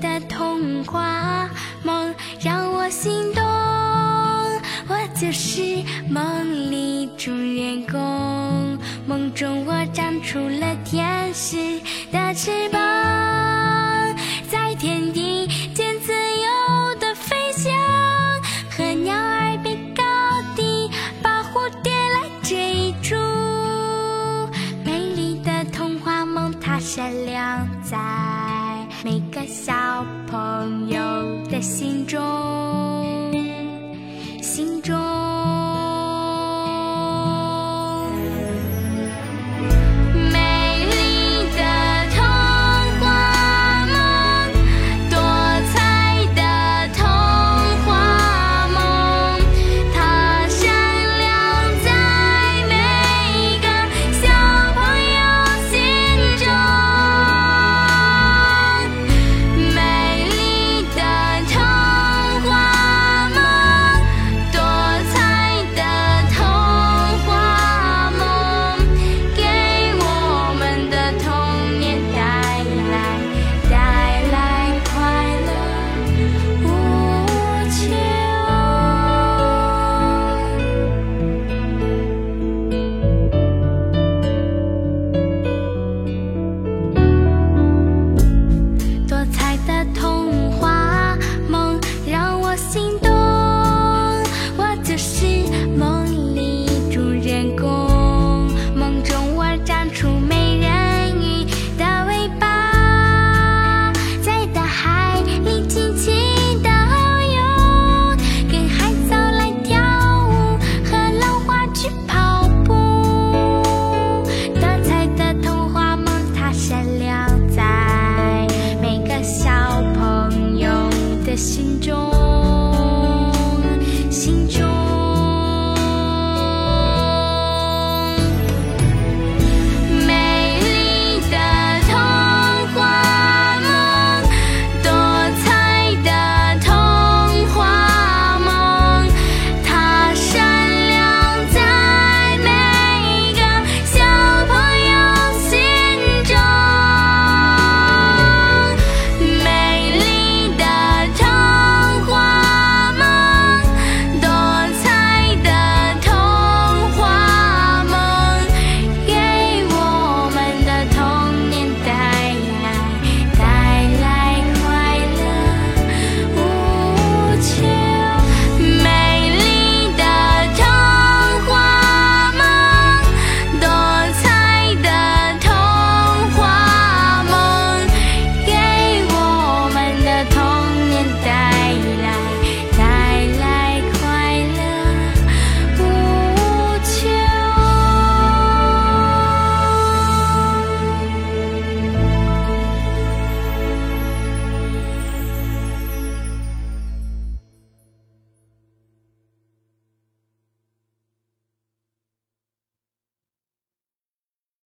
的童话梦让我心动，我就是梦里主人公。梦中我长出了天使的翅膀，在天地间自由的飞翔，和鸟儿比高低，把蝴蝶来追逐。美丽的童话梦，它闪亮在每个小朋友的心中心中心中。